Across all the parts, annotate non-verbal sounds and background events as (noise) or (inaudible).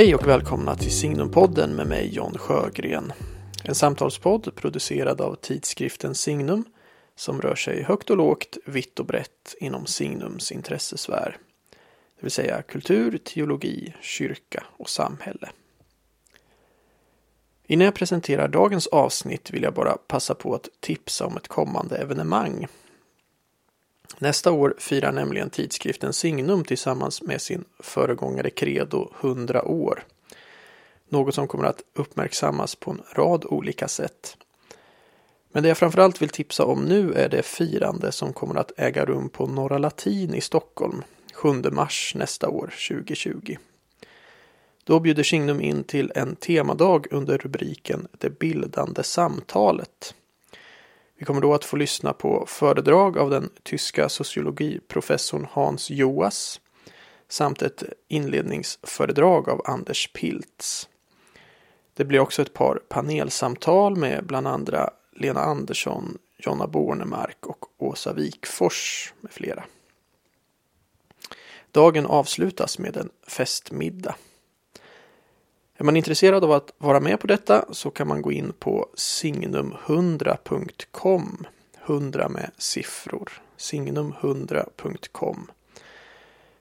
Hej och välkomna till Signumpodden med mig John Sjögren. En samtalspodd producerad av tidskriften Signum som rör sig högt och lågt, vitt och brett inom Signums intressesfär. Det vill säga kultur, teologi, kyrka och samhälle. Innan jag presenterar dagens avsnitt vill jag bara passa på att tipsa om ett kommande evenemang. Nästa år firar nämligen tidskriften Signum tillsammans med sin föregångare Credo 100 år. Något som kommer att uppmärksammas på en rad olika sätt. Men det jag framförallt vill tipsa om nu är det firande som kommer att äga rum på Norra Latin i Stockholm 7 mars nästa år 2020. Då bjuder Signum in till en temadag under rubriken Det bildande samtalet. Vi kommer då att få lyssna på föredrag av den tyska sociologiprofessorn Hans Joas samt ett inledningsföredrag av Anders Piltz. Det blir också ett par panelsamtal med bland andra Lena Andersson, Jonna Bornemark och Åsa Wikfors med flera. Dagen avslutas med en festmiddag. Är man intresserad av att vara med på detta så kan man gå in på signum100.com 100 med siffror. signum100.com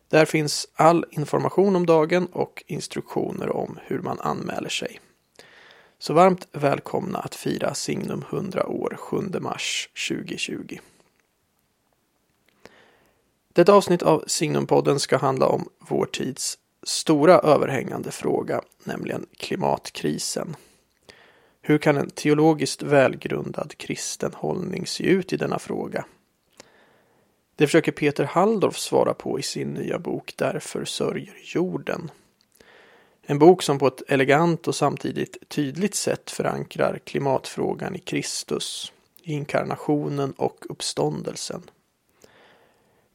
Där finns all information om dagen och instruktioner om hur man anmäler sig. Så varmt välkomna att fira Signum 100 år 7 mars 2020. Detta avsnitt av Signumpodden ska handla om vår tids stora överhängande fråga, nämligen klimatkrisen. Hur kan en teologiskt välgrundad kristen hållning se ut i denna fråga? Det försöker Peter Halldorf svara på i sin nya bok Därför sörjer jorden. En bok som på ett elegant och samtidigt tydligt sätt förankrar klimatfrågan i Kristus, inkarnationen och uppståndelsen.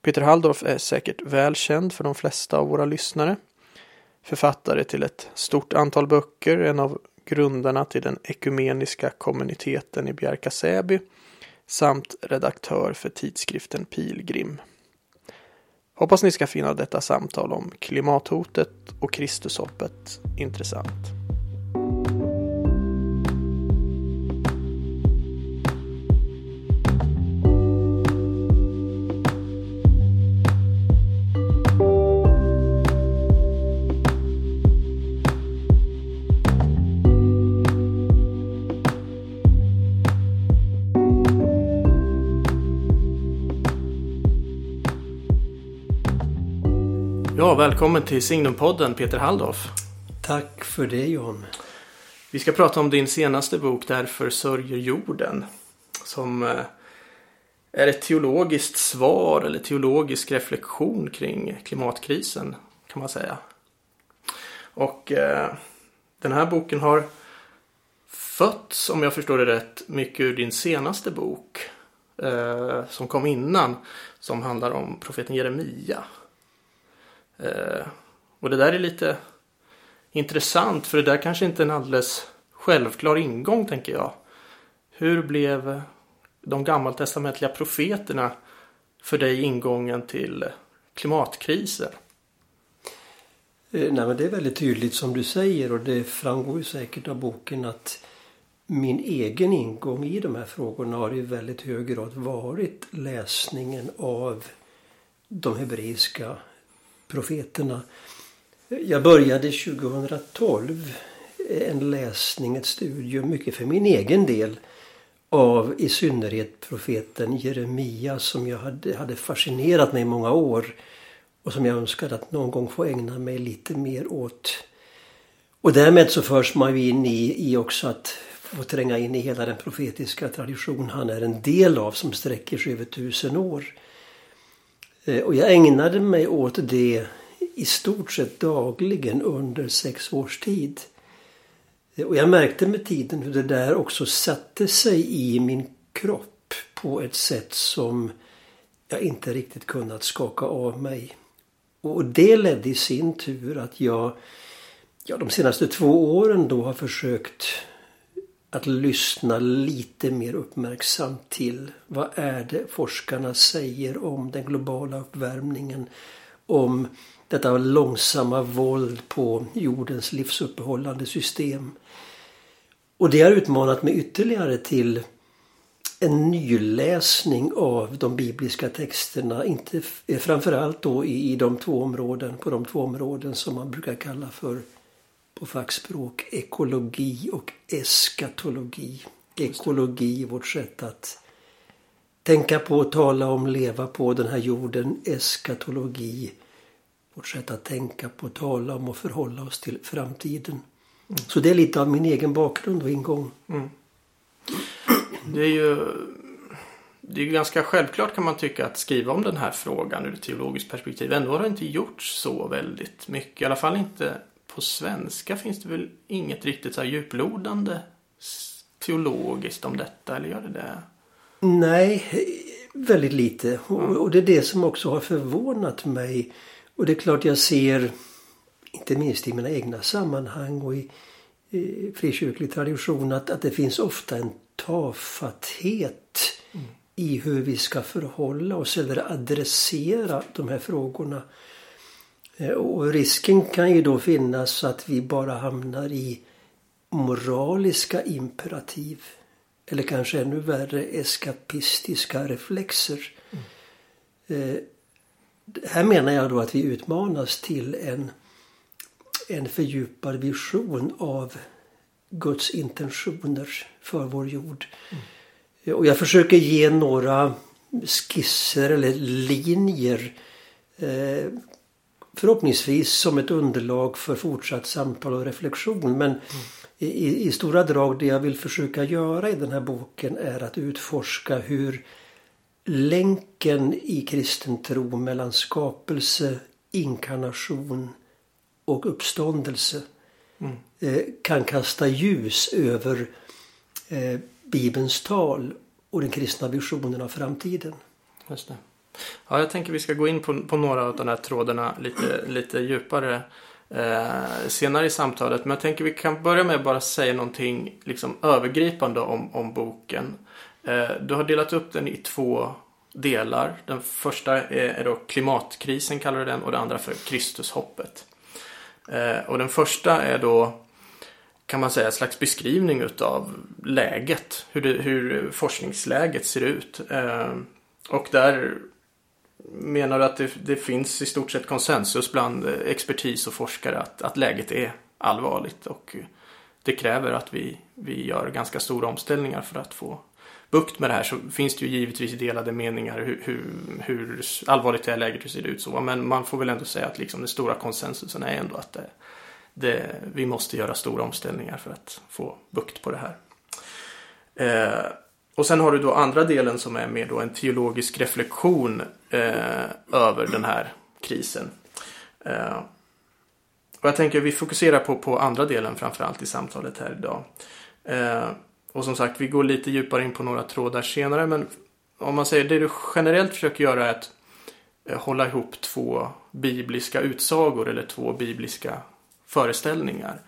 Peter Halldorf är säkert välkänd för de flesta av våra lyssnare författare till ett stort antal böcker, en av grundarna till den ekumeniska kommuniteten i Bjärka Säby samt redaktör för tidskriften Pilgrim. Hoppas ni ska finna detta samtal om klimathotet och Kristushoppet intressant. Ja, välkommen till Signumpodden Peter Halldorf. Tack för det John. Vi ska prata om din senaste bok Därför sörjer jorden. Som eh, är ett teologiskt svar eller teologisk reflektion kring klimatkrisen kan man säga. Och eh, den här boken har fötts, om jag förstår det rätt, mycket ur din senaste bok. Eh, som kom innan. Som handlar om profeten Jeremia. Eh, och det där är lite intressant för det där kanske inte är en alldeles självklar ingång tänker jag. Hur blev de gammaltestamentliga profeterna för dig ingången till klimatkrisen? Eh, nej, men det är väldigt tydligt som du säger och det framgår ju säkert av boken att min egen ingång i de här frågorna har i väldigt hög grad varit läsningen av de hebreiska profeterna. Jag började 2012 en läsning, ett studium, mycket för min egen del av i synnerhet profeten Jeremia som jag hade, hade fascinerat mig i många år och som jag önskade att någon gång få ägna mig lite mer åt. Och därmed så förs man ju in i, i också att få tränga in i hela den profetiska tradition han är en del av som sträcker sig över tusen år. Eh, och jag ägnade mig åt det i stort sett dagligen under sex års tid. Eh, och jag märkte med tiden hur det där också satte sig i min kropp på ett sätt som jag inte riktigt kunnat skaka av mig. Och det ledde i sin tur att jag ja, de senaste två åren då har försökt att lyssna lite mer uppmärksamt till vad är det forskarna säger om den globala uppvärmningen. Om detta långsamma våld på jordens livsuppehållande system. Och det har utmanat mig ytterligare till en nyläsning av de bibliska texterna. Inte, framförallt då i, i de två områden, på de två områden som man brukar kalla för på fackspråk ekologi och eskatologi. Ekologi, vårt sätt att tänka på, tala om, leva på den här jorden. Eskatologi, vårt sätt att tänka på, tala om och förhålla oss till framtiden. Mm. Så det är lite av min egen bakgrund och ingång. Mm. Det är ju det är ganska självklart kan man tycka att skriva om den här frågan ur ett teologiskt perspektiv. Ändå har det inte gjorts så väldigt mycket. I alla fall inte på svenska finns det väl inget riktigt så här djuplodande teologiskt om detta, eller gör det det? Nej, väldigt lite. Och, och det är det som också har förvånat mig. Och det är klart jag ser, inte minst i mina egna sammanhang och i, i frikyrklig tradition, att, att det finns ofta en tafatthet mm. i hur vi ska förhålla oss eller adressera de här frågorna. Eh, och risken kan ju då finnas att vi bara hamnar i moraliska imperativ. Eller kanske ännu värre eskapistiska reflexer. Mm. Eh, här menar jag då att vi utmanas till en, en fördjupad vision av Guds intentioner för vår jord. Mm. Och jag försöker ge några skisser eller linjer eh, förhoppningsvis som ett underlag för fortsatt samtal och reflektion. Men mm. i, i, stora drag det jag vill försöka göra i den här boken är att utforska hur länken i kristen tro mellan skapelse, inkarnation och uppståndelse mm. eh, kan kasta ljus över eh, Bibelns tal och den kristna visionen av framtiden. Just det. Ja, jag tänker vi ska gå in på, på några av de här trådarna lite, lite djupare eh, senare i samtalet. Men jag tänker vi kan börja med att bara säga någonting liksom, övergripande om, om boken. Eh, du har delat upp den i två delar. Den första är, är då klimatkrisen kallar du den och den andra för Kristushoppet. Eh, och den första är då kan man säga, en slags beskrivning utav läget. Hur, det, hur forskningsläget ser ut. Eh, och där menar du att det, det, finns i stort sett konsensus bland eh, expertis och forskare att, att läget är allvarligt och det kräver att vi, vi gör ganska stora omställningar för att få bukt med det här så finns det ju givetvis delade meningar hur, hur, hur allvarligt det är läget, hur ser det ut så. Men man får väl ändå säga att liksom den stora konsensusen är ändå att det, det, vi måste göra stora omställningar för att få bukt på det här. Eh, och sen har du då andra delen som är mer då en teologisk reflektion eh, över den här krisen. Eh, och jag tänker att vi fokuserar på, på andra delen framförallt i samtalet här idag. Eh, och som sagt, vi går lite djupare in på några trådar senare. Men om man säger det du generellt försöker göra är att eh, hålla ihop två bibliska utsagor eller två bibliska föreställningar.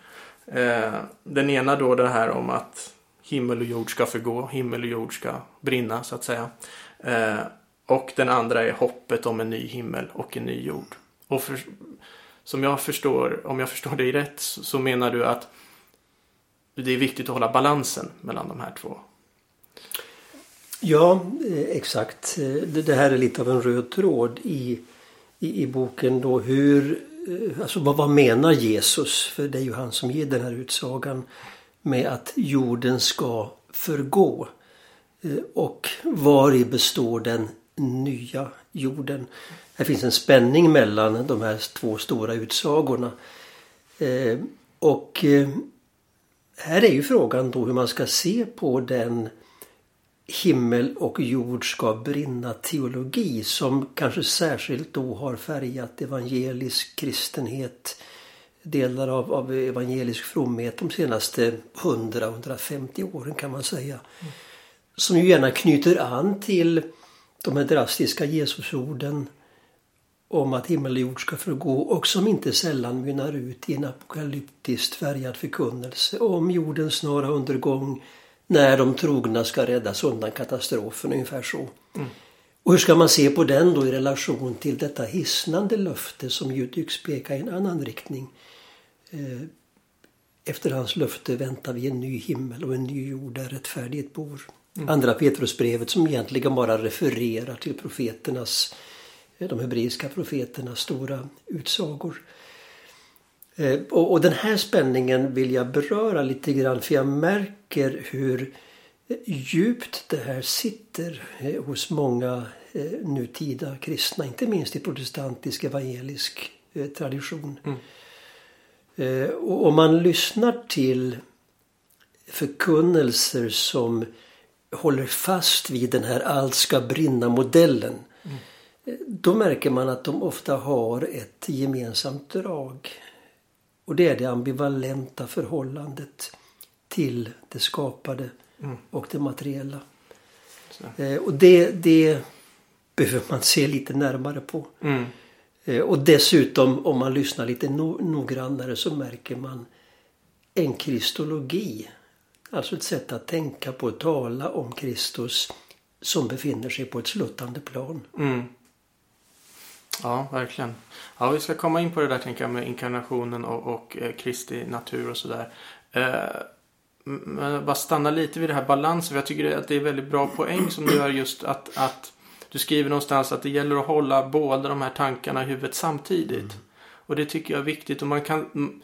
Eh, den ena då det här om att himmel och jord ska förgå, himmel och jord ska brinna så att säga. Eh, och den andra är hoppet om en ny himmel och en ny jord. Och för, som jag förstår, om jag förstår dig rätt, så menar du att det är viktigt att hålla balansen mellan de här två. Ja, eh, exakt. Eh, det här är lite av en röd tråd i, i, i boken då hur, eh, alltså vad, vad menar Jesus? För det är ju han som ger den här utsagan med att jorden ska förgå. Eh, och var i består den nya jorden? Här finns en spänning mellan de här två stora utsagorna. Eh, och eh, här är ju frågan då hur man ska se på den himmel och jord ska brinna teologi som kanske särskilt då har färgat evangelisk kristenhet delar av, av evangelisk fromhet de senaste 100-150 åren kan man säga. Mm. Som ju gärna knyter an till de här drastiska Jesusorden om att himmel och jord ska förgå och som inte sällan mynnar ut i en apokalyptiskt färgad förkunnelse om jordens snara undergång när de trogna ska räddas undan katastrofen, ungefär så. Mm. Och hur ska man se på den då i relation till detta hisnande löfte som ju tycks peka i en annan riktning? Eh, efter hans löfte väntar vi en ny himmel och en ny jord där rättfärdighet bor. Mm. Andra Petrusbrevet som egentligen bara refererar till profeternas, eh, de hebreiska profeternas stora utsagor. Eh, och, och, den här spänningen vill jag beröra lite grann för jag märker hur djupt det här sitter hos många nutida kristna, inte minst i protestantisk evangelisk tradition. Mm. Och om man lyssnar till förkunnelser som håller fast vid den här allt ska brinna-modellen. Mm. Då märker man att de ofta har ett gemensamt drag. Och det är det ambivalenta förhållandet till det skapade mm. och det materiella. Eh, och det, det behöver man se lite närmare på. Mm. Eh, och dessutom om man lyssnar lite no noggrannare så märker man en kristologi Alltså ett sätt att tänka på och tala om Kristus som befinner sig på ett sluttande plan. Mm. Ja, verkligen. Ja, vi ska komma in på det där tänker jag med inkarnationen och, och eh, Kristi natur och sådär. Eh, men bara stanna lite vid det här balansen. För jag tycker att det är väldigt bra poäng som du gör just att, att du skriver någonstans att det gäller att hålla båda de här tankarna i huvudet samtidigt. Mm. Och det tycker jag är viktigt. Och man kan... Mm,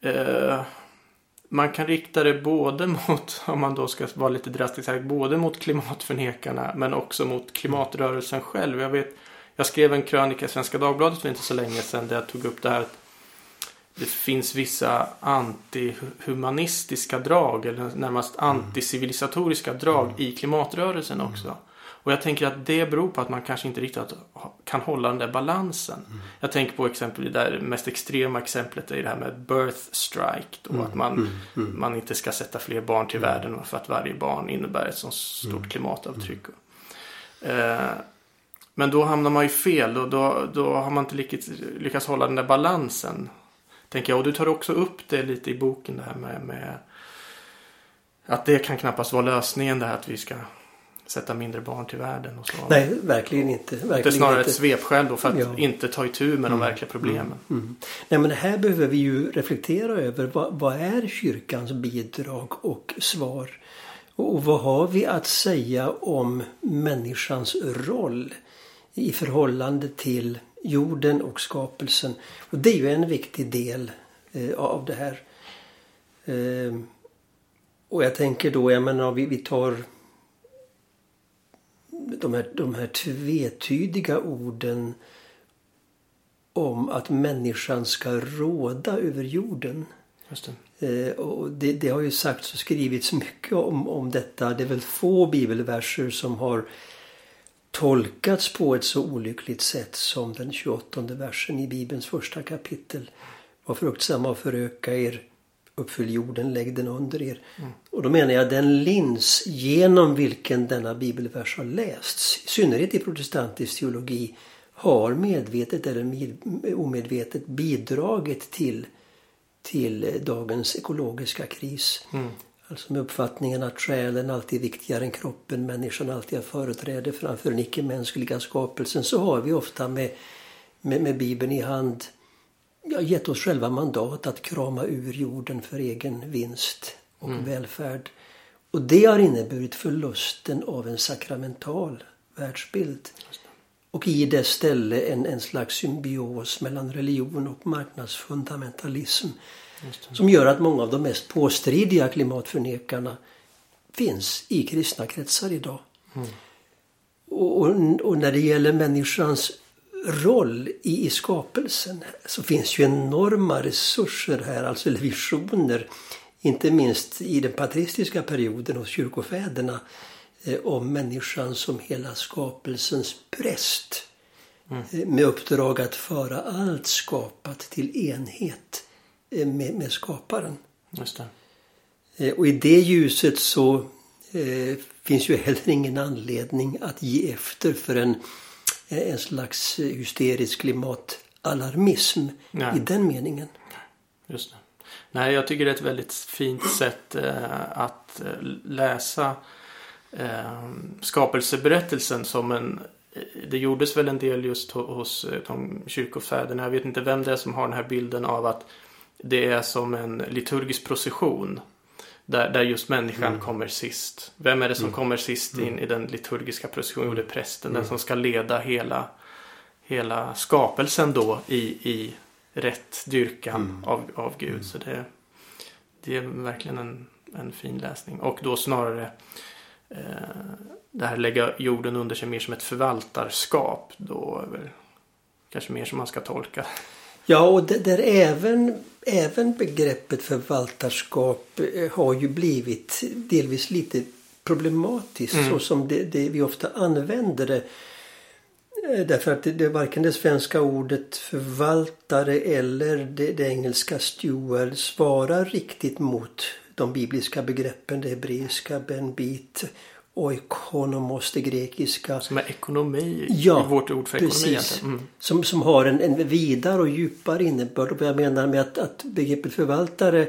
eh, man kan rikta det både (laughs) mot, om man då ska vara lite drastisk här, både mot klimatförnekarna men också mot klimatrörelsen själv. Jag vet, jag skrev en krönika i Svenska Dagbladet för inte så länge sedan där jag tog upp det här att det finns vissa antihumanistiska drag eller närmast anticivilisatoriska drag i klimatrörelsen också. Och jag tänker att det beror på att man kanske inte riktigt kan hålla den där balansen. Mm. Jag tänker på exempel det där mest extrema exemplet är det här med birth strike. Då, mm. Att man, mm. mm. man inte ska sätta fler barn till mm. världen för att varje barn innebär ett så stort mm. klimatavtryck. Eh, men då hamnar man ju fel och då, då har man inte lyckats, lyckats hålla den där balansen. Tänker jag. Och du tar också upp det lite i boken det här med, med att det kan knappast vara lösningen det här att vi ska sätta mindre barn till världen. Och så. Nej, verkligen inte. Verkligen det är snarare inte. ett svepskäl då för att ja. inte ta itu med mm. de verkliga problemen. Mm. Mm. Nej, men här behöver vi ju reflektera över vad, vad är kyrkans bidrag och svar? Och, och vad har vi att säga om människans roll i förhållande till jorden och skapelsen? Och det är ju en viktig del eh, av det här. Eh, och jag tänker då, jag menar vi, vi tar de här, de här tvetydiga orden om att människan ska råda över jorden. Det. Eh, och det, det, har ju sagts och skrivits mycket om, om detta. Det är väl få bibelverser som har tolkats på ett så olyckligt sätt som den 28 versen i Bibelns första kapitel. Var fruktsamma och föröka er uppfyll jorden, lägg den under er. Mm. Och då menar jag den lins genom vilken denna bibelvers har lästs, i synnerhet i protestantisk teologi, har medvetet eller omedvetet bidragit till, till dagens ekologiska kris. Mm. Alltså med uppfattningen att själen alltid är viktigare än kroppen, människan alltid har företräde framför den icke-mänskliga skapelsen, så har vi ofta med, med, med Bibeln i hand ja, gett oss själva mandat att krama ur jorden för egen vinst och mm. välfärd. Och det har inneburit förlusten av en sakramental världsbild. Och i dess ställe en, en slags symbios mellan religion och marknadsfundamentalism. Som gör att många av de mest påstridiga klimatförnekarna finns i kristna kretsar idag. Mm. Och, och, och, när det gäller människans roll i, i skapelsen så finns ju enorma resurser här, alltså visioner. Inte minst i den patristiska perioden hos kyrkofäderna eh, om människan som hela skapelsens präst. Mm. Eh, med uppdrag att föra allt skapat till enhet eh, med, med skaparen. Just det. Och i det ljuset så eh, finns ju heller ingen anledning att ge efter för en en slags hysterisk klimatalarmism Nej. i den meningen. Just det. Nej, jag tycker det är ett väldigt fint sätt eh, att eh, läsa eh, skapelseberättelsen som en det gjordes väl en del just hos eh, de kyrkofäderna. Jag vet inte vem det är som har den här bilden av att det är som en liturgisk procession. Där, där just människan mm. kommer sist. Vem är det som mm. kommer sist in mm. i den liturgiska processionen? Jo, det är prästen. Den mm. som ska leda hela, hela skapelsen då i, i rätt dyrkan mm. av, av Gud. Så det, det är verkligen en, en fin läsning. Och då snarare eh, det här lägga jorden under sig mer som ett förvaltarskap. Då är väl kanske mer som man ska tolka. Ja, och det, där även, även begreppet förvaltarskap eh, har ju blivit delvis lite problematiskt mm. så som det, det, vi ofta använder det. Eh, därför att det, det varken det svenska ordet förvaltare eller det, det engelska steward svarar riktigt mot de bibliska begreppen. Det hebreiska benbit oikonomos, det grekiska. Som är ekonomi ja, vårt ord för precis. ekonomi. Mm. Som, som har en, en vidare och djupare innebörd. Och vad jag menar med att, att begreppet förvaltare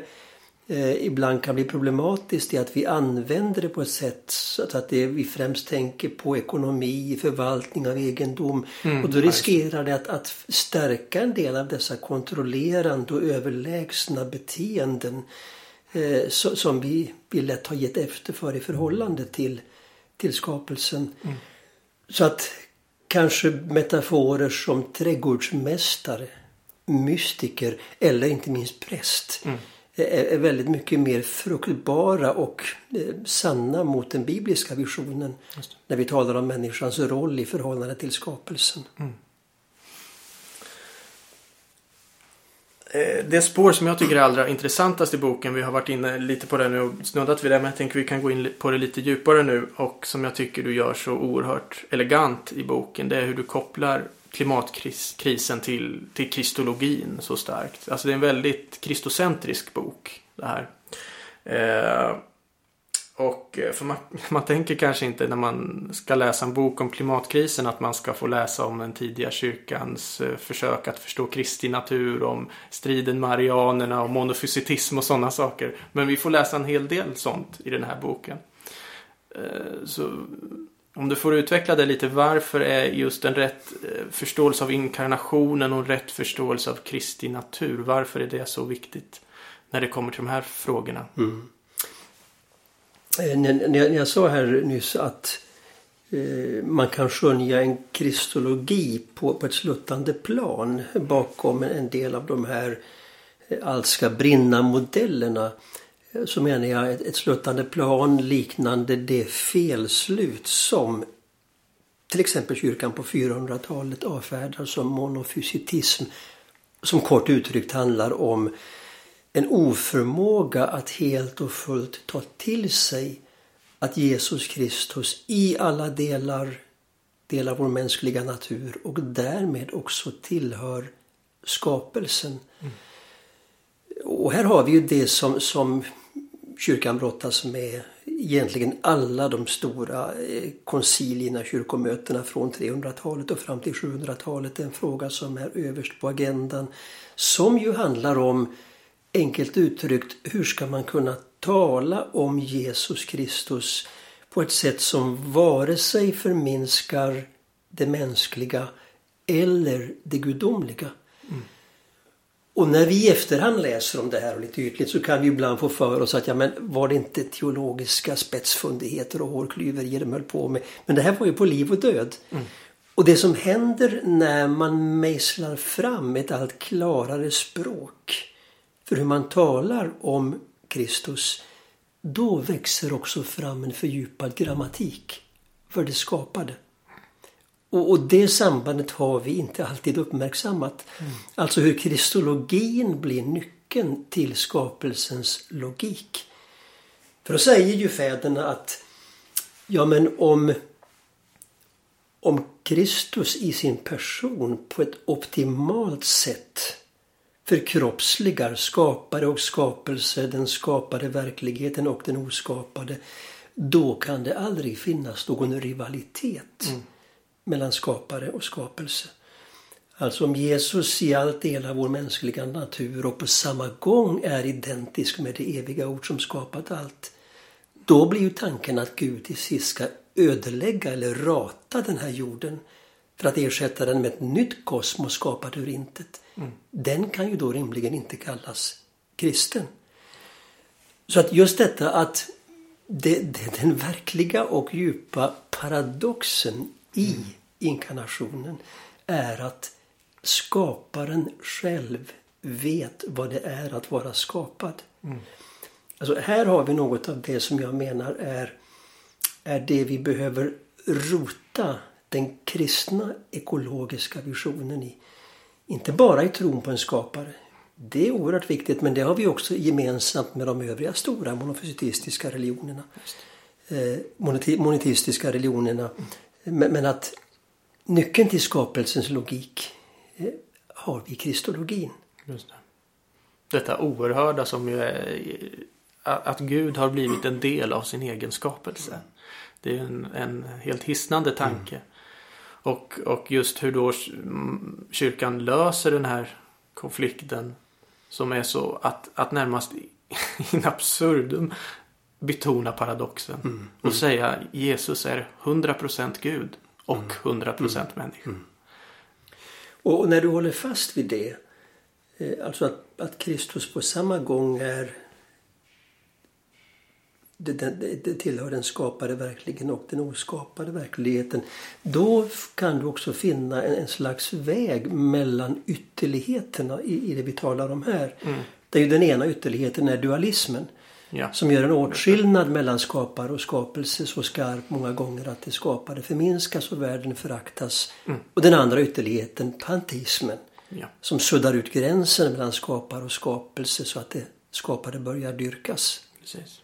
eh, ibland kan bli problematiskt är att vi använder det på ett sätt så att det, vi främst tänker på ekonomi, förvaltning av egendom. Mm, och då riskerar det att, att stärka en del av dessa kontrollerande och överlägsna beteenden eh, som vi, vi lätt har gett efter för i förhållande till till skapelsen. Mm. Så att kanske metaforer som trädgårdsmästare, mystiker eller inte minst präst mm. är, är, väldigt mycket mer fruktbara och eh, sanna mot den bibliska visionen när vi talar om människans roll i förhållande till skapelsen. Mm. Eh, det spår som jag tycker är allra intressantast i boken, vi har varit inne lite på det nu och snuddat vid det, men jag tänker vi kan gå in på det lite djupare nu och som jag tycker du gör så oerhört elegant i boken, det är hur du kopplar klimatkrisen till, till kristologin så starkt. Alltså det är en väldigt kristocentrisk bok det här. Eh, och eh, för man, (laughs) man tänker kanske inte när man ska läsa en bok om klimatkrisen att man ska få läsa om den tidiga kyrkans eh, försök att förstå Kristi natur, om striden med arianerna och monofysitism och sådana saker. Men vi får läsa en hel del sånt i den här boken. Eh, så om du får utveckla det lite, varför är just en rätt förståelse av inkarnationen och en rätt förståelse av Kristi natur, varför är det så viktigt när det kommer till de här frågorna? Mm. Eh, när jag sa här nyss att eh, man kan skönja en kristologi på, på ett sluttande plan bakom en del av de här eh, allt ska brinna-modellerna eh, så menar jag ett, ett sluttande plan liknande det felslut som till exempel kyrkan på 400-talet avfärdar som monofysitism som kort uttryckt handlar om en oförmåga att helt och fullt ta till sig att Jesus Kristus i alla delar delar vår mänskliga natur och därmed också tillhör skapelsen. Mm. Och här har vi ju det som, som kyrkan brottas med egentligen alla de stora eh, koncilierna, kyrkomötena från 300-talet och fram till 700-talet. En fråga som är överst på agendan. Som ju handlar om Enkelt uttryckt, hur ska man kunna tala om Jesus Kristus på ett sätt som vare sig förminskar det mänskliga eller det gudomliga? Mm. Och när vi i efterhand läser om det här och lite ytligt så kan vi ibland få för oss att ja men var det inte teologiska spetsfundigheter och hårklyverier de höll på med? Men det här var ju på liv och död. Mm. Och det som händer när man mejslar fram ett allt klarare språk för hur man talar om Kristus, då växer också fram en fördjupad grammatik för det skapade. Och, och det sambandet har vi inte alltid uppmärksammat. Mm. Alltså hur kristologin blir nyckeln till skapelsens logik. För då säger ju fäderna att ja men om om Kristus i sin person på ett optimalt sätt förkroppsligar skapare och skapelse, den skapade verkligheten och den oskapade. Då kan det aldrig finnas någon rivalitet mm. mellan skapare och skapelse. Alltså om Jesus i allt delar vår mänskliga natur och på samma gång är identisk med det eviga ord som skapat allt. Då blir ju tanken att Gud till sist ska ödelägga eller rata den här jorden för att ersätta den med ett nytt kosmos skapat ur intet. Mm. Den kan ju då rimligen inte kallas kristen. Så att just detta att det, det, den verkliga och djupa paradoxen i mm. inkarnationen är att skaparen själv vet vad det är att vara skapad. Mm. Alltså här har vi något av det som jag menar är, är det vi behöver rota den kristna ekologiska visionen i. Inte bara i tron på en skapare. Det är oerhört viktigt men det har vi också gemensamt med de övriga stora monofysistiska religionerna. Eh, monoteistiska religionerna. Men, men, att nyckeln till skapelsens logik eh, har vi i kristologin. Just det. Detta oerhörda som ju är att Gud har blivit en del av sin egen skapelse. Det är en, en helt hisnande tanke. Mm. Och, och just hur då kyrkan löser den här konflikten som är så att, att närmast (laughs) in absurdum betona paradoxen mm. och mm. säga Jesus är 100% Gud och 100% mm. människa. Mm. Och när du håller fast vid det, eh, alltså att, att Kristus på samma gång är det, det, det tillhör den skapade verkligen och den oskapade verkligheten. Då kan du också finna en, en slags väg mellan ytterligheterna i, i det vi talar om här. Mm. Där ju den ena ytterligheten är dualismen. Ja. Som gör en åtskillnad mellan skapare och skapelse så skarp många gånger att det skapade förminskas och världen föraktas. Mm. Och den andra ytterligheten, pantismen. Ja. Som suddar ut gränsen mellan skapare och skapelse så att det skapade börjar dyrkas. Precis.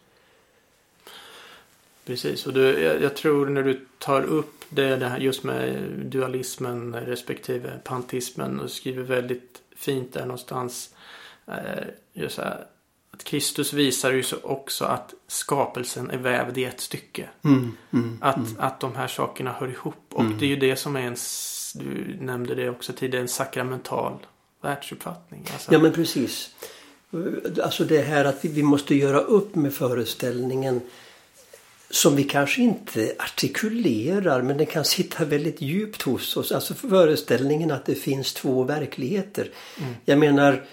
Precis, och du, jag, jag, tror när du tar upp det, det här just med dualismen respektive pantismen och skriver väldigt fint där någonstans. Eh, just här, att Kristus visar ju så också att skapelsen är vävd i ett stycke. Mm, mm, att, mm. att de här sakerna hör ihop. Och mm. det är ju det som är en, du nämnde det också tidigare, en sakramental världsuppfattning. Alltså. Ja men precis. Alltså det här att vi, vi måste göra upp med föreställningen som vi kanske inte artikulerar men den kan sitta väldigt djupt hos oss. Alltså föreställningen att det finns två verkligheter. Mm. Jag menar,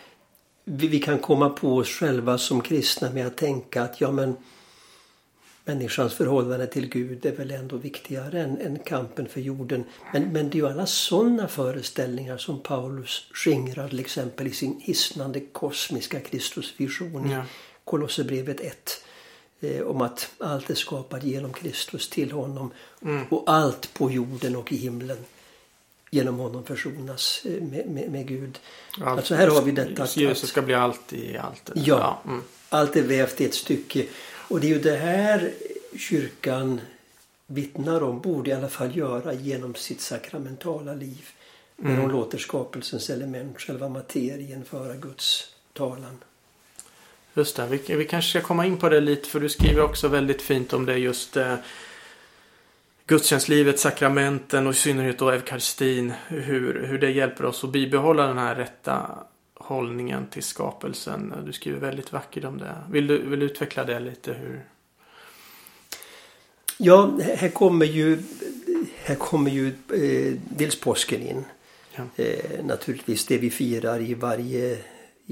vi, vi, kan komma på oss själva som kristna med att tänka att ja men människans förhållande till Gud är väl ändå viktigare än, än kampen för jorden. Men, men det är ju alla sådana föreställningar som Paulus skingrar till exempel i sin hisnande kosmiska Kristusvision ja. i Kolosserbrevet 1 eh, om att allt är skapat genom Kristus till honom mm. och allt på jorden och i himlen genom honom försonas eh, med, med, med Gud. Allt, alltså här har vi detta att, Jesus ska bli allt i allt. Ja, ja mm. allt är vävt i ett stycke. Och det är ju det här kyrkan vittnar om, borde i alla fall göra genom sitt sakramentala liv. Mm. När hon låter skapelsens element, själva materien, föra Guds talan. Just det, vi, vi kanske ska komma in på det lite för du skriver också väldigt fint om det just eh, gudstjänstlivet, sakramenten och i synnerhet då eukaristin. Hur, hur det hjälper oss att bibehålla den här rätta hållningen till skapelsen. Du skriver väldigt vackert om det. Vill du, vill du utveckla det lite? Hur? Ja, här kommer ju, här kommer ju eh, dels påsken in. Ja. Eh, naturligtvis det vi firar i varje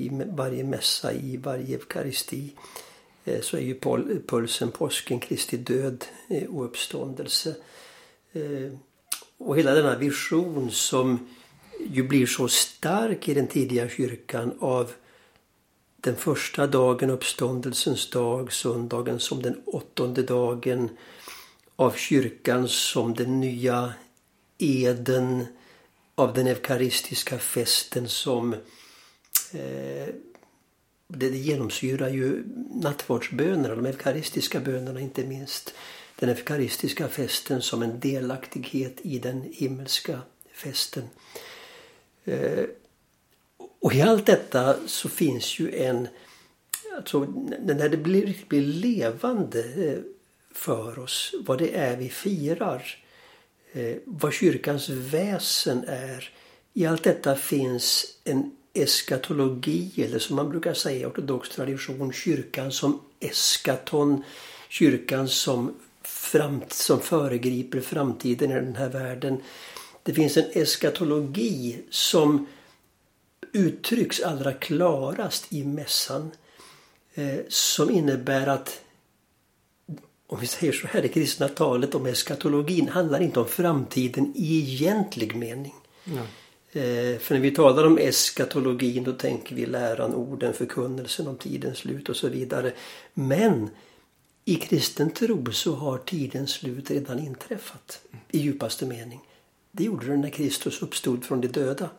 i varje mässa, i varje eukaristi eh, så är ju pulsen påsken, Kristi död eh, och uppståndelse. Eh, och hela denna vision som ju blir så stark i den tidiga kyrkan av den första dagen, uppståndelsens dag, söndagen som den åttonde dagen av kyrkan som den nya eden av den eukaristiska festen som Eh, det, det genomsyrar ju nattvardsbönerna, de eukaristiska bönerna inte minst. Den eukaristiska festen som en delaktighet i den himmelska festen. Eh, och i allt detta så finns ju en... Alltså när det blir, blir levande eh, för oss vad det är vi firar. Eh, vad kyrkans väsen är. I allt detta finns en eskatologi eller som man brukar säga i ortodox tradition kyrkan som eskaton. Kyrkan som fram, som föregriper framtiden i den här världen. Det finns en eskatologi som uttrycks allra klarast i mässan. Eh, som innebär att om vi säger så här, det kristna talet om eskatologin handlar inte om framtiden i egentlig mening. Mm. Eh, för när vi talar om eskatologin då tänker vi läran, orden, förkunnelsen om tidens slut och så vidare. Men i kristen tro så har tidens slut redan inträffat i djupaste mening. Det gjorde det när Kristus uppstod från de döda.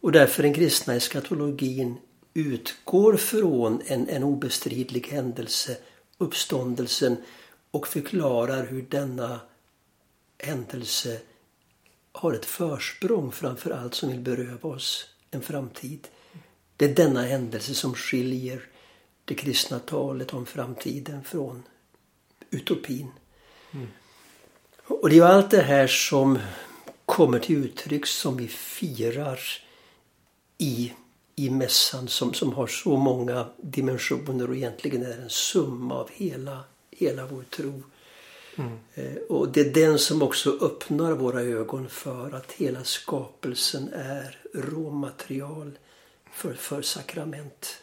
Och därför den kristna eskatologin utgår från en, en obestridlig händelse, uppståndelsen och förklarar hur denna händelse har ett försprång framför allt som vill beröva oss en framtid. Det är denna händelse som skiljer det kristna talet om framtiden från utopin. Mm. Och det är allt det här som kommer till uttryck som vi firar i, i mässan som, som har så många dimensioner och egentligen är en summa av hela, hela vår tro. Mm. Och det är den som också öppnar våra ögon för att hela skapelsen är råmaterial för, för sakrament.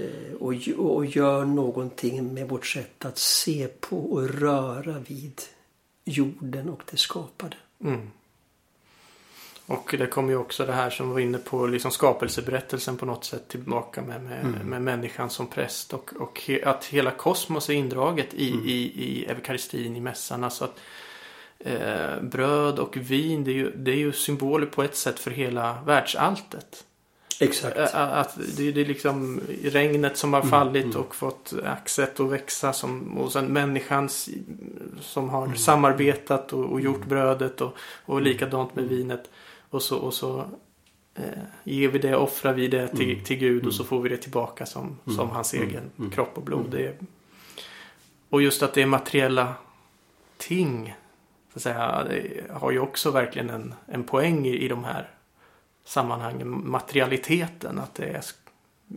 Eh, och, och gör någonting med vårt sätt att se på och röra vid jorden och det skapade. Mm. Och det kommer ju också det här som var inne på liksom skapelseberättelsen på något sätt tillbaka med, med, mm. med människan som präst. Och, och he, att hela kosmos är indraget i, mm. i, i eukaristin, i mässan. Alltså att eh, bröd och vin det är, ju, det är ju symboler på ett sätt för hela världsalltet. Exakt. Att det, det är liksom regnet som har mm, fallit mm. och fått axet att växa. Som, och sen människan som har mm. samarbetat och, och, gjort mm. brödet och, och likadant med vinet. Och så, och så eh, ger vi det, offrar vi det till, mm. till Gud och så får vi det tillbaka som, som hans egen kropp och blod. Det är, och just att det är materiella ting. Så att säga, det har ju också verkligen en, en poäng i, i de här sammanhangen, materialiteten, att det är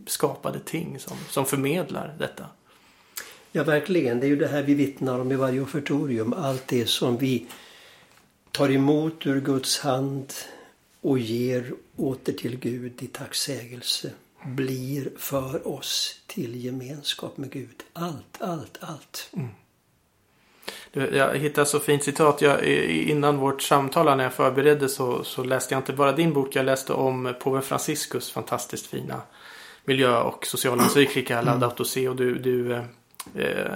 skapade ting som, som förmedlar detta. Ja, verkligen. Det är ju det här vi vittnar om i varje offertorium. Allt det som vi tar emot ur Guds hand och ger åter till Gud i tacksägelse blir för oss till gemenskap med Gud. Allt, allt, allt. Mm. Jag hittade så fint citat. Jag, innan vårt samtal när jag förberedde så, så läste jag inte bara din bok. Jag läste om påve Franciscus fantastiskt fina miljö och socialencyklika mm. Laudato Si. Och du, du eh,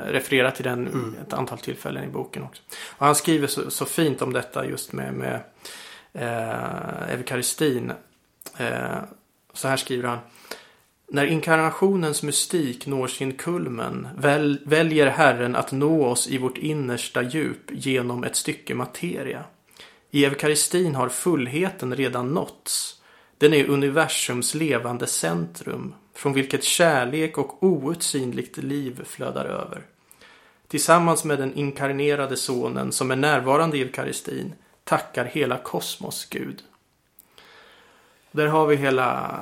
refererar till den mm. ett antal tillfällen i boken också. Och han skriver så, så fint om detta just med, med eh, eukaristin. Eh, så här skriver han. När inkarnationens mystik når sin kulmen väl, väljer Herren att nå oss i vårt innersta djup genom ett stycke materia. I eukaristin har fullheten redan nåtts. Den är universums levande centrum från vilket kärlek och outsinligt liv flödar över. Tillsammans med den inkarnerade sonen som är närvarande i eukaristin tackar hela kosmos Gud. Där har vi hela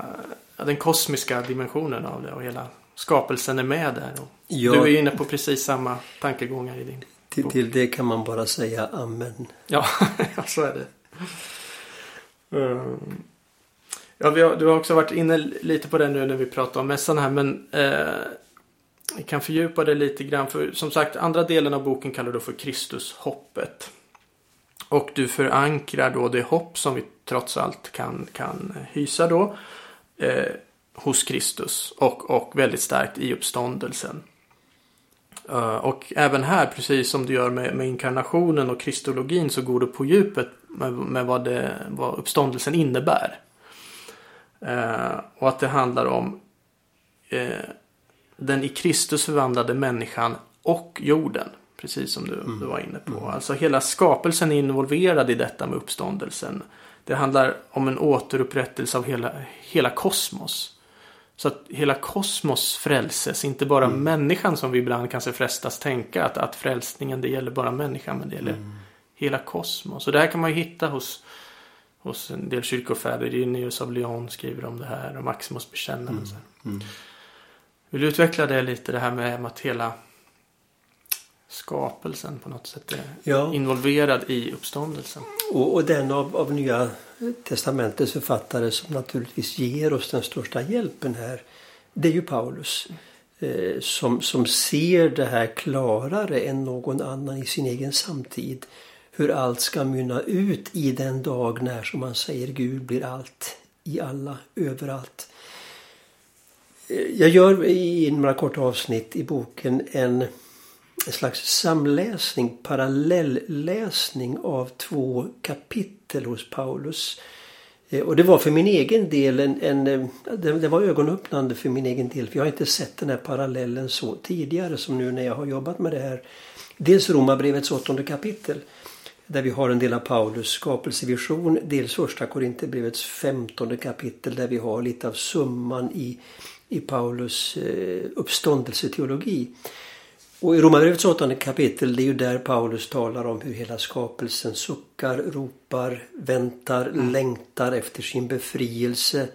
den kosmiska dimensionen av det och hela skapelsen är med där. Ja, du är inne på precis samma tankegångar i din till, bok. Till det kan man bara säga amen. Ja, (laughs) så är det. Um, ja, har, du har också varit inne lite på det nu när vi pratar om mässan här men eh, vi kan fördjupa det lite grann. För som sagt, andra delen av boken kallar du för Kristushoppet. Och du förankrar då det hopp som vi trots allt kan, kan hysa då eh, hos Kristus och, och väldigt starkt i uppståndelsen. Uh, och även här, precis som du gör med, med inkarnationen och kristologin, så går du på djupet med, med vad, det, vad uppståndelsen innebär. Uh, och att det handlar om uh, den i Kristus förvandlade människan och jorden. Precis som du, mm. du var inne på. Mm. Alltså hela skapelsen är involverad i detta med uppståndelsen. Det handlar om en återupprättelse av hela, hela kosmos. Så att hela kosmos frälses, inte bara mm. människan som vi ibland kanske frestas tänka att, att frälsningen det gäller bara människan men det gäller mm. hela kosmos. Och det här kan man ju hitta hos, hos en del kyrkofäder. Irenaeus av Lyon skriver om det här och Maximus bekännelse. Mm. Mm. Vill du utveckla det lite det här med att hela skapelsen på något sätt är Ja. involverad i uppståndelsen. Och, och den av, av Nya Testamentets författare som naturligtvis ger oss den största hjälpen här. Det är ju Paulus. Eh, som, som ser det här klarare än någon annan i sin egen samtid. Hur allt ska mynna ut i den dag när, som man säger, Gud blir allt i alla, överallt. Eh, Jag gör i några korta avsnitt i boken en, en slags samläsning, parallellläsning av två kapitel hos Paulus. Eh, och det var för min egen del en, en eh, det, det var ögonöppnande för min egen del. För jag har inte sett den här parallellen så tidigare som nu när jag har jobbat med det här. Dels Romarbrevets åttonde kapitel. Där vi har en del av Paulus skapelsevision. Dels första Korinthierbrevets femtonde kapitel där vi har lite av summan i, i Paulus eh, uppståndelseteologi. Och i Romarbrevets åttonde kapitel det är ju där Paulus talar om hur hela skapelsen suckar, ropar, väntar, längtar efter sin befrielse.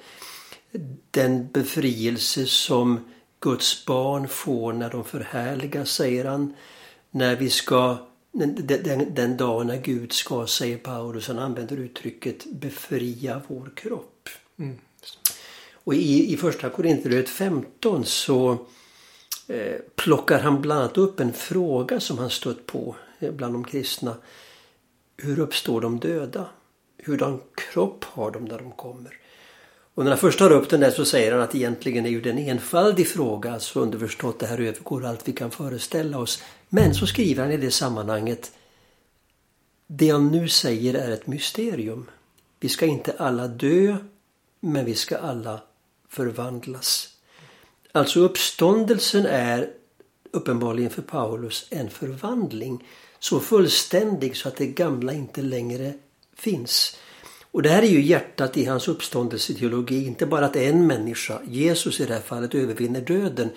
Den befrielse som Guds barn får när de förhärligas, säger han. När vi ska, den, den, den dag när Gud ska, säger Paulus, han använder uttrycket befria vår kropp. Mm. Och i, i första Korinthierbrevet 15 så Eh, plockar han bland annat upp en fråga som han stött på eh, bland de kristna. Hur uppstår de döda? Hurdan kropp har de när de kommer? Och när han först tar upp den där så säger han att egentligen är ju den enfaldig fråga, alltså underförstått det här övergår allt vi kan föreställa oss. Men så skriver han i det sammanhanget Det jag nu säger är ett mysterium. Vi ska inte alla dö, men vi ska alla förvandlas. Alltså uppståndelsen är uppenbarligen för Paulus en förvandling. Så fullständig så att det gamla inte längre finns. Och det här är ju hjärtat i hans uppståndelseteologi. Inte bara att en människa, Jesus i det här fallet, övervinner döden.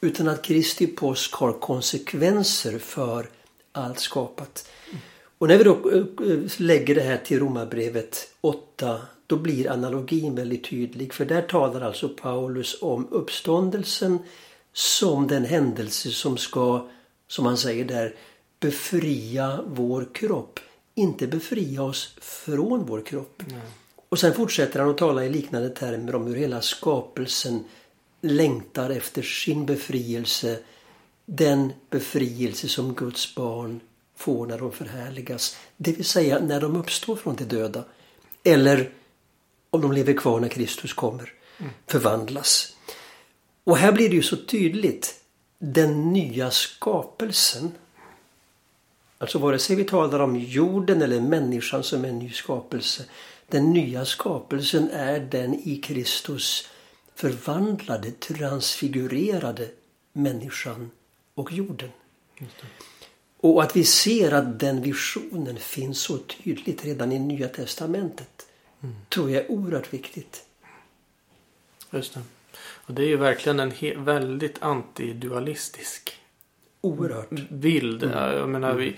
Utan att Kristi påsk har konsekvenser för allt skapat. Och när vi då eh, eh, lägger det här till Romarbrevet 8 då blir analogin väldigt tydlig. För där talar alltså Paulus om uppståndelsen som den händelse som ska, som han säger där, befria vår kropp. Inte befria oss från vår kropp. Nej. Och sen fortsätter han att tala i liknande termer om hur hela skapelsen längtar efter sin befrielse. Den befrielse som Guds barn får när de förhärligas. Det vill säga när de uppstår från de döda. Eller om de lever kvar när Kristus kommer. Förvandlas. Och här blir det ju så tydligt. Den nya skapelsen. Alltså vare sig vi talar om jorden eller människan som en ny skapelse. Den nya skapelsen är den i Kristus förvandlade, transfigurerade människan och jorden. Och att vi ser att den visionen finns så tydligt redan i Nya Testamentet tror jag är oerhört viktigt. Just det. Och det är ju verkligen en väldigt antidualistisk Oerhört. bild. Jag menar vi...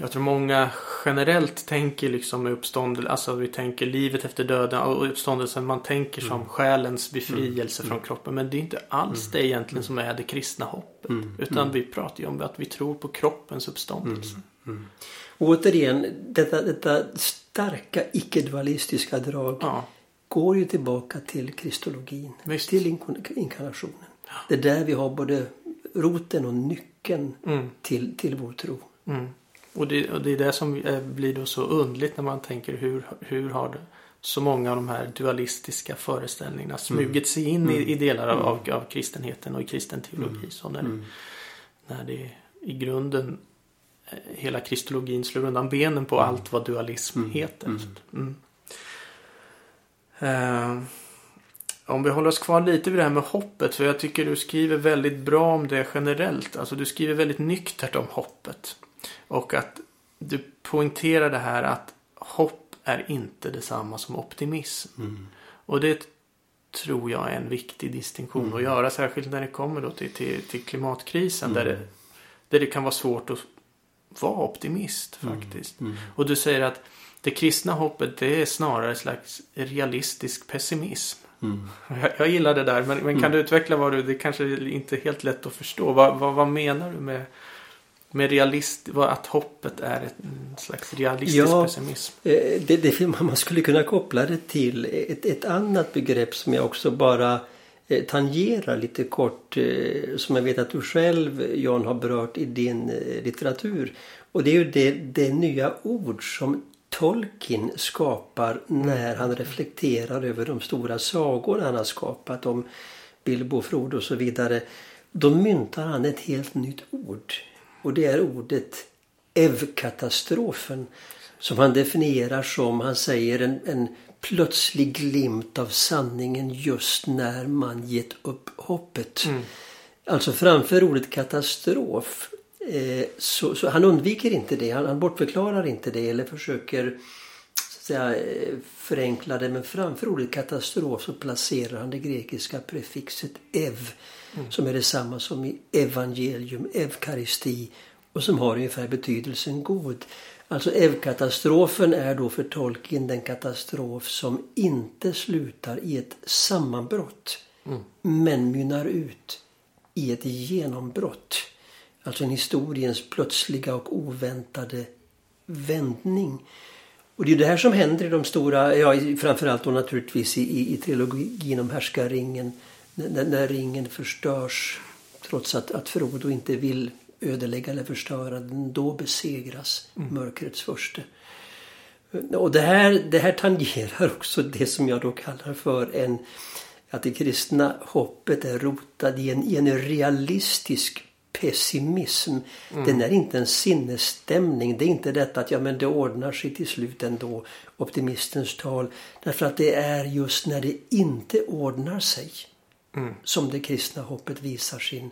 Jag tror många generellt tänker liksom med uppståndelse, alltså vi tänker livet efter döden och uppståndelsen. Man tänker som själens befrielse från kroppen. Men det är inte alls det egentligen som är det kristna hoppet. Utan vi pratar ju om att vi tror på kroppens uppståndelse. Och återigen, detta, detta starka icke-dualistiska drag Ja, går ju tillbaka till kristologin. Visst. Till inkarnationen. Det är där vi har både roten och nyckeln mm, till, till vår tro. mm. Och, det, och det är det som blir då så undligt när man tänker hur, hur har det, så många av de här dualistiska föreställningarna smugit sig in i, i delar av, av, av kristenheten och i kristen teologi. Så när, när det i grunden hela kristologin slår undan benen på allt vad dualism heter. Mm. Eh, om vi håller oss kvar lite vid det här med hoppet. För jag tycker du skriver väldigt bra om det generellt. Alltså du skriver väldigt nyktert om hoppet. Och att du poängterar det här att hopp är inte detsamma som optimism. Och det tror jag är en viktig distinktion att göra. Särskilt när det kommer då till, till, till klimatkrisen. Där, det, där det kan vara svårt att vara optimist faktiskt. Och du säger att det kristna hoppet det är snarare slags realistisk pessimism. Mm. (laughs) Jag, jag gillar det där, men, men kan du utveckla vad du, det kanske inte är helt lätt att förstå. Vad, vad, vad menar du med, med realist, att hoppet är ett, en slags realistisk Ja. pessimism? Eh, Det, det, man skulle kunna koppla det till ett, ett annat begrepp som jag också bara Eh, tangera tangerar lite kort. Eh, som jag vet att du själv Jan har berört i din eh, litteratur. Och det är ju det, det nya ord som Tolkien skapar när han reflekterar över de stora sagor han har skapat om Bilbo, Frodo och så vidare. Då myntar han ett helt nytt ord. Och det är ordet Ev-katastrofen. Som han definierar som, han säger, en, en plötslig glimt av sanningen just när man gett upp hoppet. Alltså framför ordet katastrof eh, så, så han undviker inte det. Han, han bortförklarar inte det eller försöker så att säga, eh, förenkla det. Men framför ordet katastrof så placerar han det grekiska prefixet ev. Som är detsamma som i evangelium, evkaristi. Och som har ungefär betydelsen god. Alltså evkatastrofen är då för Tolkien den katastrof som inte slutar i ett sammanbrott. Men mynnar ut i ett genombrott. Alltså en historiens plötsliga och oväntade vändning. Och det är det här som händer i de stora, ja i- framförallt då naturligtvis i, i, i trilogin om härskarringen. När, när ringen förstörs trots att, att Frodo inte vill ödelägga eller förstöra. Då besegras mörkrets förste. Och det här, det här tangerar också det som jag då kallar för en att det kristna hoppet är rotat i en, i en realistisk pessimism. Den är inte en sinnesstämning. Det är inte detta att ja, men det ordnar sig till slut ändå. Optimistens tal. Därför att det är just när det inte ordnar sig som det kristna hoppet visar sin,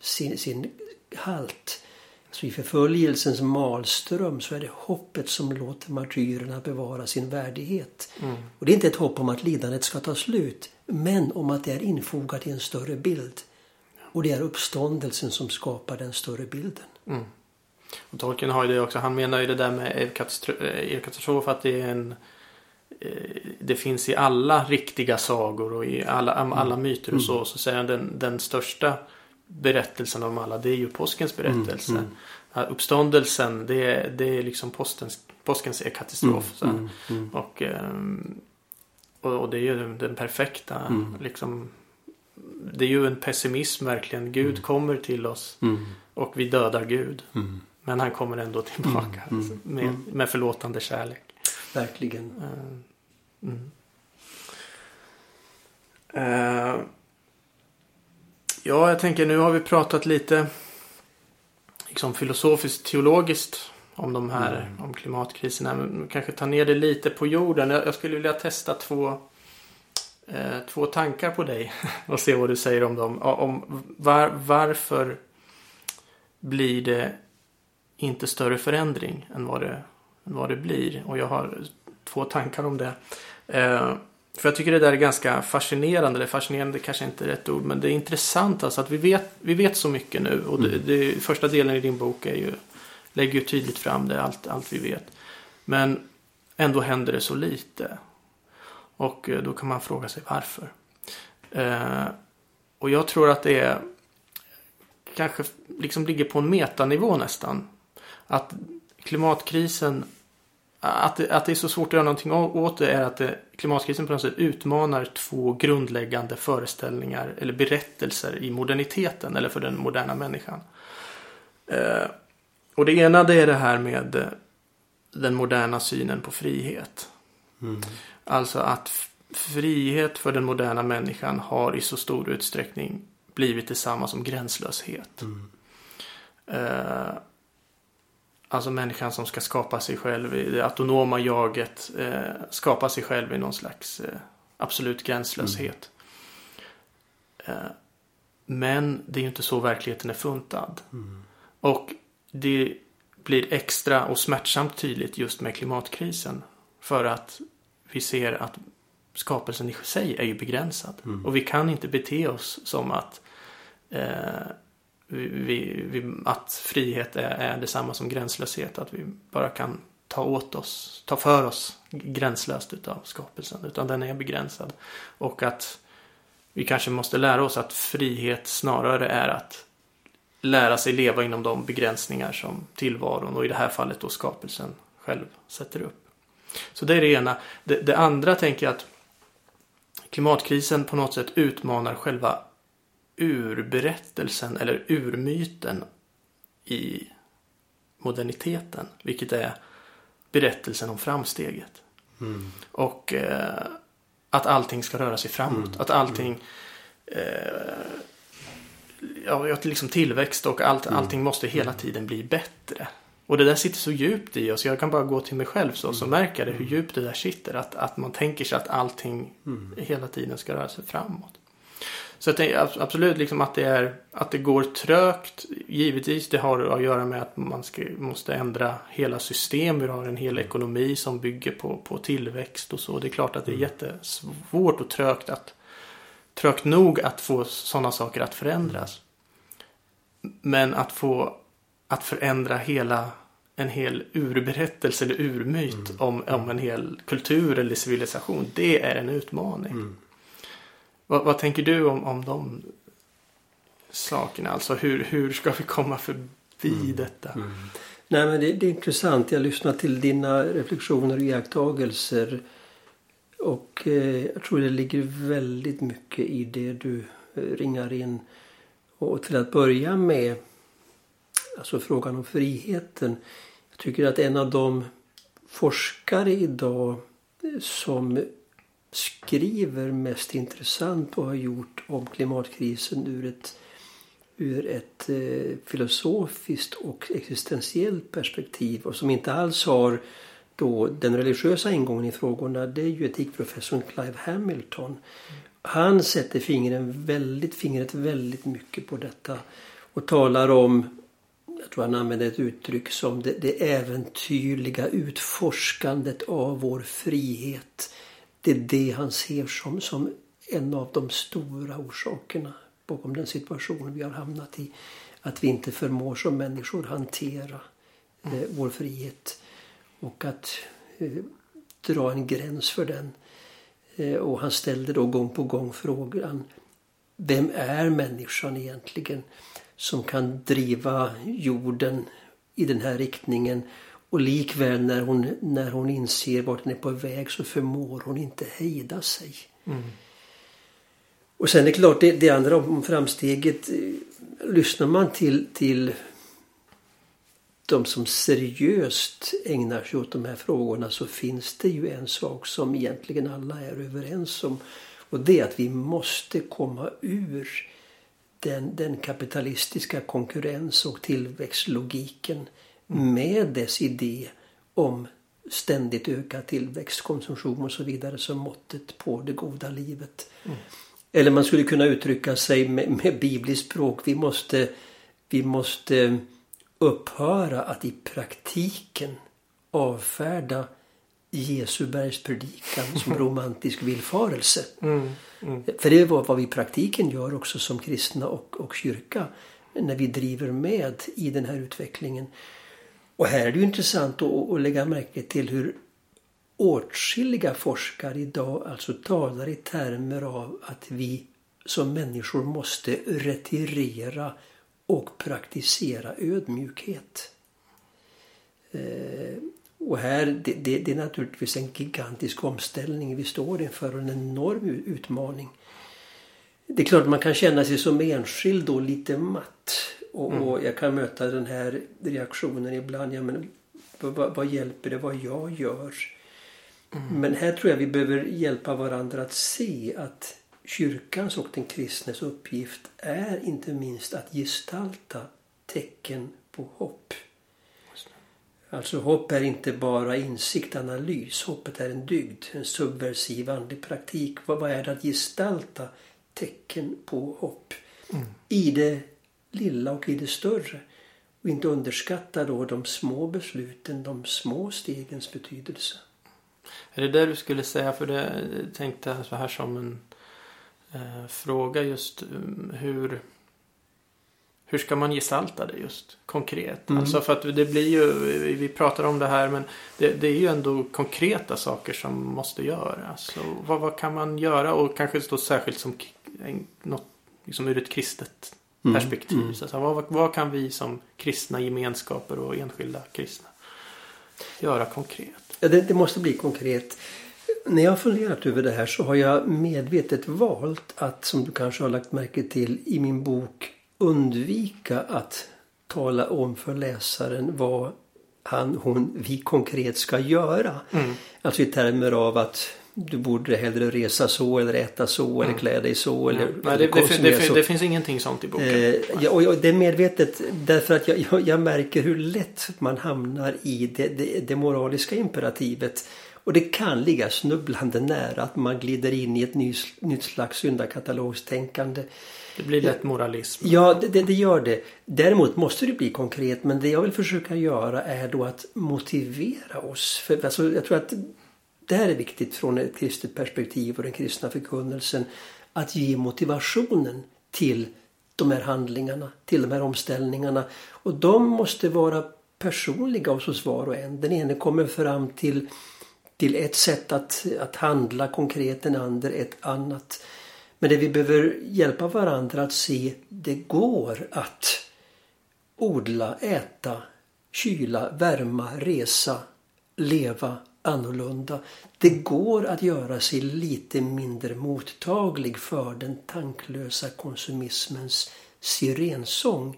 sin, sin halt. Så I förföljelsens malström så är det hoppet som låter martyrerna bevara sin värdighet. Och Det är inte ett hopp om att lidandet ska ta slut men om att det är infogat i en större bild. Och det är uppståndelsen som skapar den större bilden. Och Tolkien har ju det också. Han menar ju det där med evkatastro- eh, att det är en eh, det finns i alla riktiga sagor och i alla, alla myter och så. Så säger han den, den största berättelsen av alla det är ju påskens berättelse. Ja, Uppståndelsen det, är- det är liksom påskens, påskens är katastrof. så här. Och, ehm, och, och det är ju den, den perfekta liksom det är ju en pessimism verkligen. Gud kommer till oss och vi dödar Gud. Men han kommer ändå tillbaka alltså, med, med förlåtande kärlek. Verkligen. Mm. Eh, ja, jag tänker nu har vi pratat lite liksom filosofiskt, teologiskt om de här, om klimatkriserna. Men kanske ta ner det lite på jorden. Jag, jag skulle vilja testa två, eh, två tankar på dig (laughs) och se vad du säger om dem. Om var, varför blir det inte större förändring än vad det, än vad det blir? Och jag har två tankar om det. Eh, för jag tycker det där är ganska fascinerande. Eller fascinerande kanske inte är rätt ord. Men det är intressant alltså att vi vet, vi vet så mycket nu. Och det, det, första delen i din bok är ju, lägger ju tydligt fram det, allt, allt vi vet. Men ändå händer det så lite. Och eh, då kan man fråga sig varför. Eh, och jag tror att det är kanske liksom ligger på en metanivå nästan. Att klimatkrisen att det, att det är så svårt att göra någonting åt det är att det, klimatkrisen på något sätt utmanar två grundläggande föreställningar eller berättelser i moderniteten eller för den moderna människan. Eh, och det ena det är det här med eh, den moderna synen på frihet. Alltså att frihet för den moderna människan har i så stor utsträckning blivit detsamma som gränslöshet. Eh, alltså människan som ska skapa sig själv i det autonoma jaget. Eh, skapa sig själv i någon slags eh, absolut gränslöshet. Eh, men det är ju inte så verkligheten är funtad. Och det blir extra och smärtsamt tydligt just med klimatkrisen. För att vi ser att skapelsen i sig är ju begränsad. Och vi kan inte bete oss som att eh, vi, vi, att frihet är, är detsamma som gränslöshet. Att vi bara kan ta åt oss, ta för oss gränslöst utav skapelsen. Utan den är begränsad. Och att vi kanske måste lära oss att frihet snarare är att lära sig leva inom de begränsningar som tillvaron och i det här fallet då skapelsen själv sätter upp. Så det är det ena. Det, det andra tänker jag att klimatkrisen på något sätt utmanar själva urberättelsen eller urmyten i moderniteten. Vilket är berättelsen om framsteget. Mm. Och eh, att allting ska röra sig framåt. Mm. Att allting eh, ja, liksom tillväxt och allt, mm. allting måste hela tiden bli bättre. Och det där sitter så djupt i oss. Jag kan bara gå till mig själv så, så mm. märker jag det hur djupt det där sitter. Att, att man tänker sig att allting mm. hela tiden ska röra sig framåt. Så jag tänker absolut liksom att det, är, att det går trögt. Givetvis det har att göra med att man ska, måste ändra hela system. Vi har en hel ekonomi som bygger på, på tillväxt och så. Det är klart att det är mm. jättesvårt och trögt att trögt nog att få sådana saker att förändras. Men att få att förändra hela en hel urberättelse eller urmyt mm. om, om en hel kultur eller civilisation. Det är en utmaning. Mm. Vad, vad, tänker du om, om de sakerna? Alltså hur, hur ska vi komma förbi mm. detta? Mm. Nej men det, det, är intressant. Jag lyssnar till dina reflektioner och iakttagelser. Och eh, jag tror det ligger väldigt mycket i det du eh, ringar in. Och till att börja med, alltså frågan om friheten. Jag tycker att en av de forskare idag som skriver mest intressant och har gjort om klimatkrisen ur ett, ur ett eh, filosofiskt och existentiellt perspektiv och som inte alls har då den religiösa ingången i frågorna det är ju etikprofessorn Clive Hamilton. Han sätter fingret väldigt, fingret väldigt mycket på detta och talar om jag tror han använder ett uttryck som det, det äventyrliga utforskandet av vår frihet det är det han ser som, som en av de stora orsakerna bakom den situation vi har hamnat i. Att vi inte förmår som människor hantera eh, vår frihet och att eh, dra en gräns för den. Eh, och han ställde då gång på gång frågan Vem är människan egentligen som kan driva jorden i den här riktningen och likväl när hon, när hon inser vart den är på väg så förmår hon inte hejda sig. Mm. Och sen är det klart det, det andra om framsteget. Eh, lyssnar man till, till de som seriöst ägnar sig åt de här frågorna så finns det ju en sak som egentligen alla är överens om. Och det är att vi måste komma ur den, den kapitalistiska konkurrens och tillväxtlogiken med dess idé om ständigt ökad tillväxt, konsumtion och så vidare som måttet på det goda livet. Mm. Eller man skulle kunna uttrycka sig med, med bibliskt språk. Vi måste, vi måste upphöra att i praktiken avfärda Jesu bergspredikan som (laughs) romantisk villfarelse. Mm, mm. För det är vad vi i praktiken gör också som kristna och, och kyrka när vi driver med i den här utvecklingen. Och här är det ju intressant att, att lägga märke till hur åtskilliga forskare idag alltså talar i termer av att vi som människor måste retirera och praktisera ödmjukhet. Eh, och här, det, det, det, är naturligtvis en gigantisk omställning vi står inför och en enorm utmaning. Det är klart man kan känna sig som enskild då lite matt. Och, mm. och, jag kan möta den här reaktionen ibland. Ja, men, vad, vad hjälper det vad jag gör? Mm. Men här tror jag vi behöver hjälpa varandra att se att kyrkans och den kristnes uppgift är inte minst att gestalta tecken på hopp. Alltså hopp är inte bara insikt, analys. Hoppet är en dygd, en subversiv andlig praktik. Vad är det att gestalta tecken på hopp? Mm. I det lilla och i det större. Och inte underskatta då de små besluten, de små stegens betydelse. Är det det du skulle säga? För det tänkte jag så här som en eh, fråga just um, hur hur ska man gestalta det just konkret? Mm. Alltså för att det blir ju, vi pratar om det här men det, det är ju ändå konkreta saker som måste göras. Så vad, vad kan man göra och kanske då särskilt som något, liksom ur ett kristet. Perspektiv. Mm. Så vad, vad kan vi som kristna gemenskaper och enskilda kristna göra konkret? Ja, det, det måste bli konkret. När jag har funderat över det här så har jag medvetet valt att, som du kanske har lagt märke till, i min bok undvika att tala om för läsaren vad han, hon, vi konkret ska göra. Mm. Alltså i termer av att du borde hellre resa så eller äta så mm. eller klä dig så. Eller, Nej, eller det, det, det, så. det, finns ingenting sånt i boken. Eh, ja, och, och det är medvetet därför att jag, jag, jag, märker hur lätt man hamnar i det, moraliska imperativet. Och det kan ligga snubblande nära att man glider in i ett ny, nytt slags syndakatalogstänkande. Det blir lätt moralism. Ja, det, det, det, gör det. Däremot måste det bli konkret. Men det jag vill försöka göra är då att motivera oss. För alltså, jag tror att det här är viktigt från ett kristet perspektiv och den kristna förkunnelsen. Att ge motivationen till de här handlingarna, till de här omställningarna. Och de måste vara personliga hos oss var och en. Den ene kommer fram till, till ett sätt att, att handla konkret, den andra ett annat. Men det vi behöver hjälpa varandra att se, det går att odla, äta, kyla, värma, resa, leva annorlunda. Det går att göra sig lite mindre mottaglig för den tanklösa konsumismens sirensång.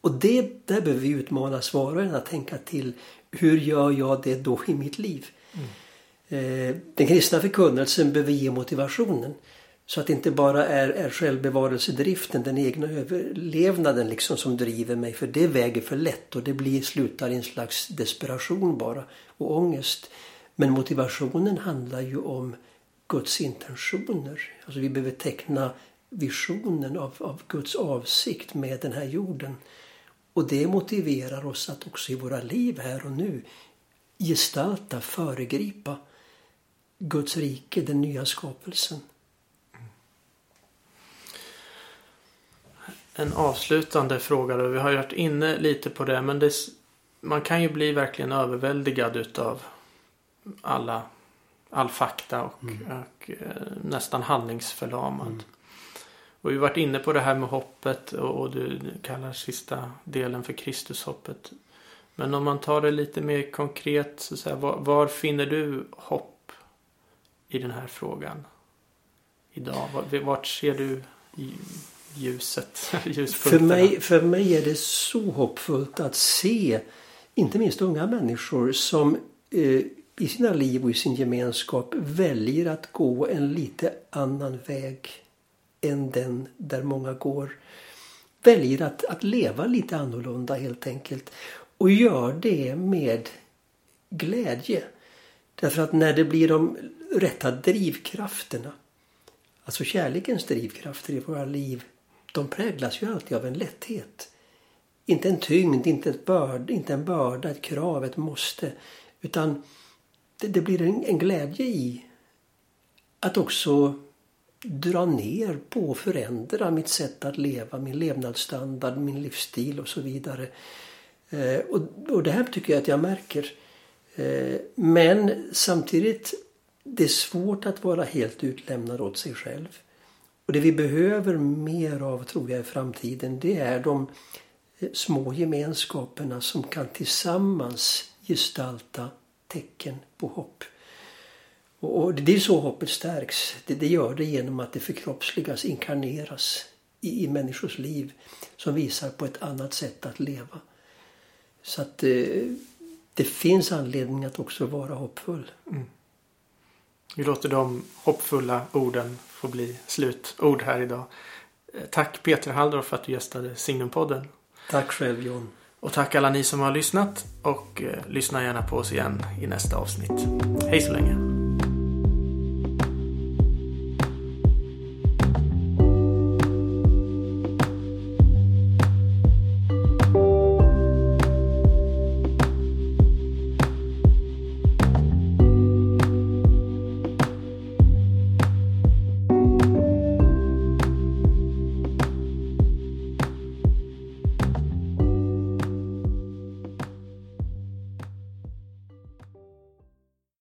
Och det, där behöver vi utmanas var och en att tänka till. Hur gör jag det då i mitt liv? Mm. Eh, den kristna förkunnelsen behöver ge motivationen. Så att det inte bara är, är självbevarelsedriften, den egna överlevnaden liksom som driver mig. För det väger för lätt och det blir, slutar i en slags desperation bara och ångest. Men motivationen handlar ju om Guds intentioner. Alltså vi behöver teckna visionen av, av Guds avsikt med den här jorden. Och det motiverar oss att också i våra liv här och nu gestalta, föregripa Guds rike, den nya skapelsen. En avslutande fråga då. Vi har ju varit inne lite på det men det, man kan ju bli verkligen överväldigad utav alla, all fakta och, mm. och eh, nästan handlingsförlamad. Mm. Och vi har varit inne på det här med hoppet och, och du kallar sista delen för Kristushoppet. Men om man tar det lite mer konkret, så säga, var, var, finner du hopp i den här frågan idag? Vart ser du ljuset, (laughs) för mig, för mig är det så hoppfullt att se inte minst unga människor som eh, i sina liv och i sin gemenskap väljer att gå en lite annan väg än den där många går. Väljer att, att leva lite annorlunda helt enkelt. Och gör det med glädje. Därför att när det blir de rätta drivkrafterna, alltså kärlekens drivkrafter i våra liv, de präglas ju alltid av en lätthet. Inte en tyngd, inte, ett börd, inte en börda, ett krav, ett måste. Utan det, det blir en, en, glädje i att också dra ner på och förändra mitt sätt att leva, min levnadsstandard, min livsstil och så vidare. Eh, och, och det här tycker jag att jag märker. Eh, men samtidigt, det är svårt att vara helt utlämnad åt sig själv. Och det vi behöver mer av tror jag i framtiden det är de eh, små gemenskaperna som kan tillsammans gestalta tecken på hopp. Och, det är så hoppet stärks. Det, det gör det genom att det förkroppsligas, inkarneras i, i människors liv som visar på ett annat sätt att leva. Så att eh, det finns anledning att också vara hoppfull. Mm. Vi låter de hoppfulla orden få bli slutord här idag. Eh, tack Peter Halldorf för att du gästade Signumpodden. Tack själv John. Och tack alla ni som har lyssnat och eh, lyssna gärna på oss igen i nästa avsnitt. Hej så länge.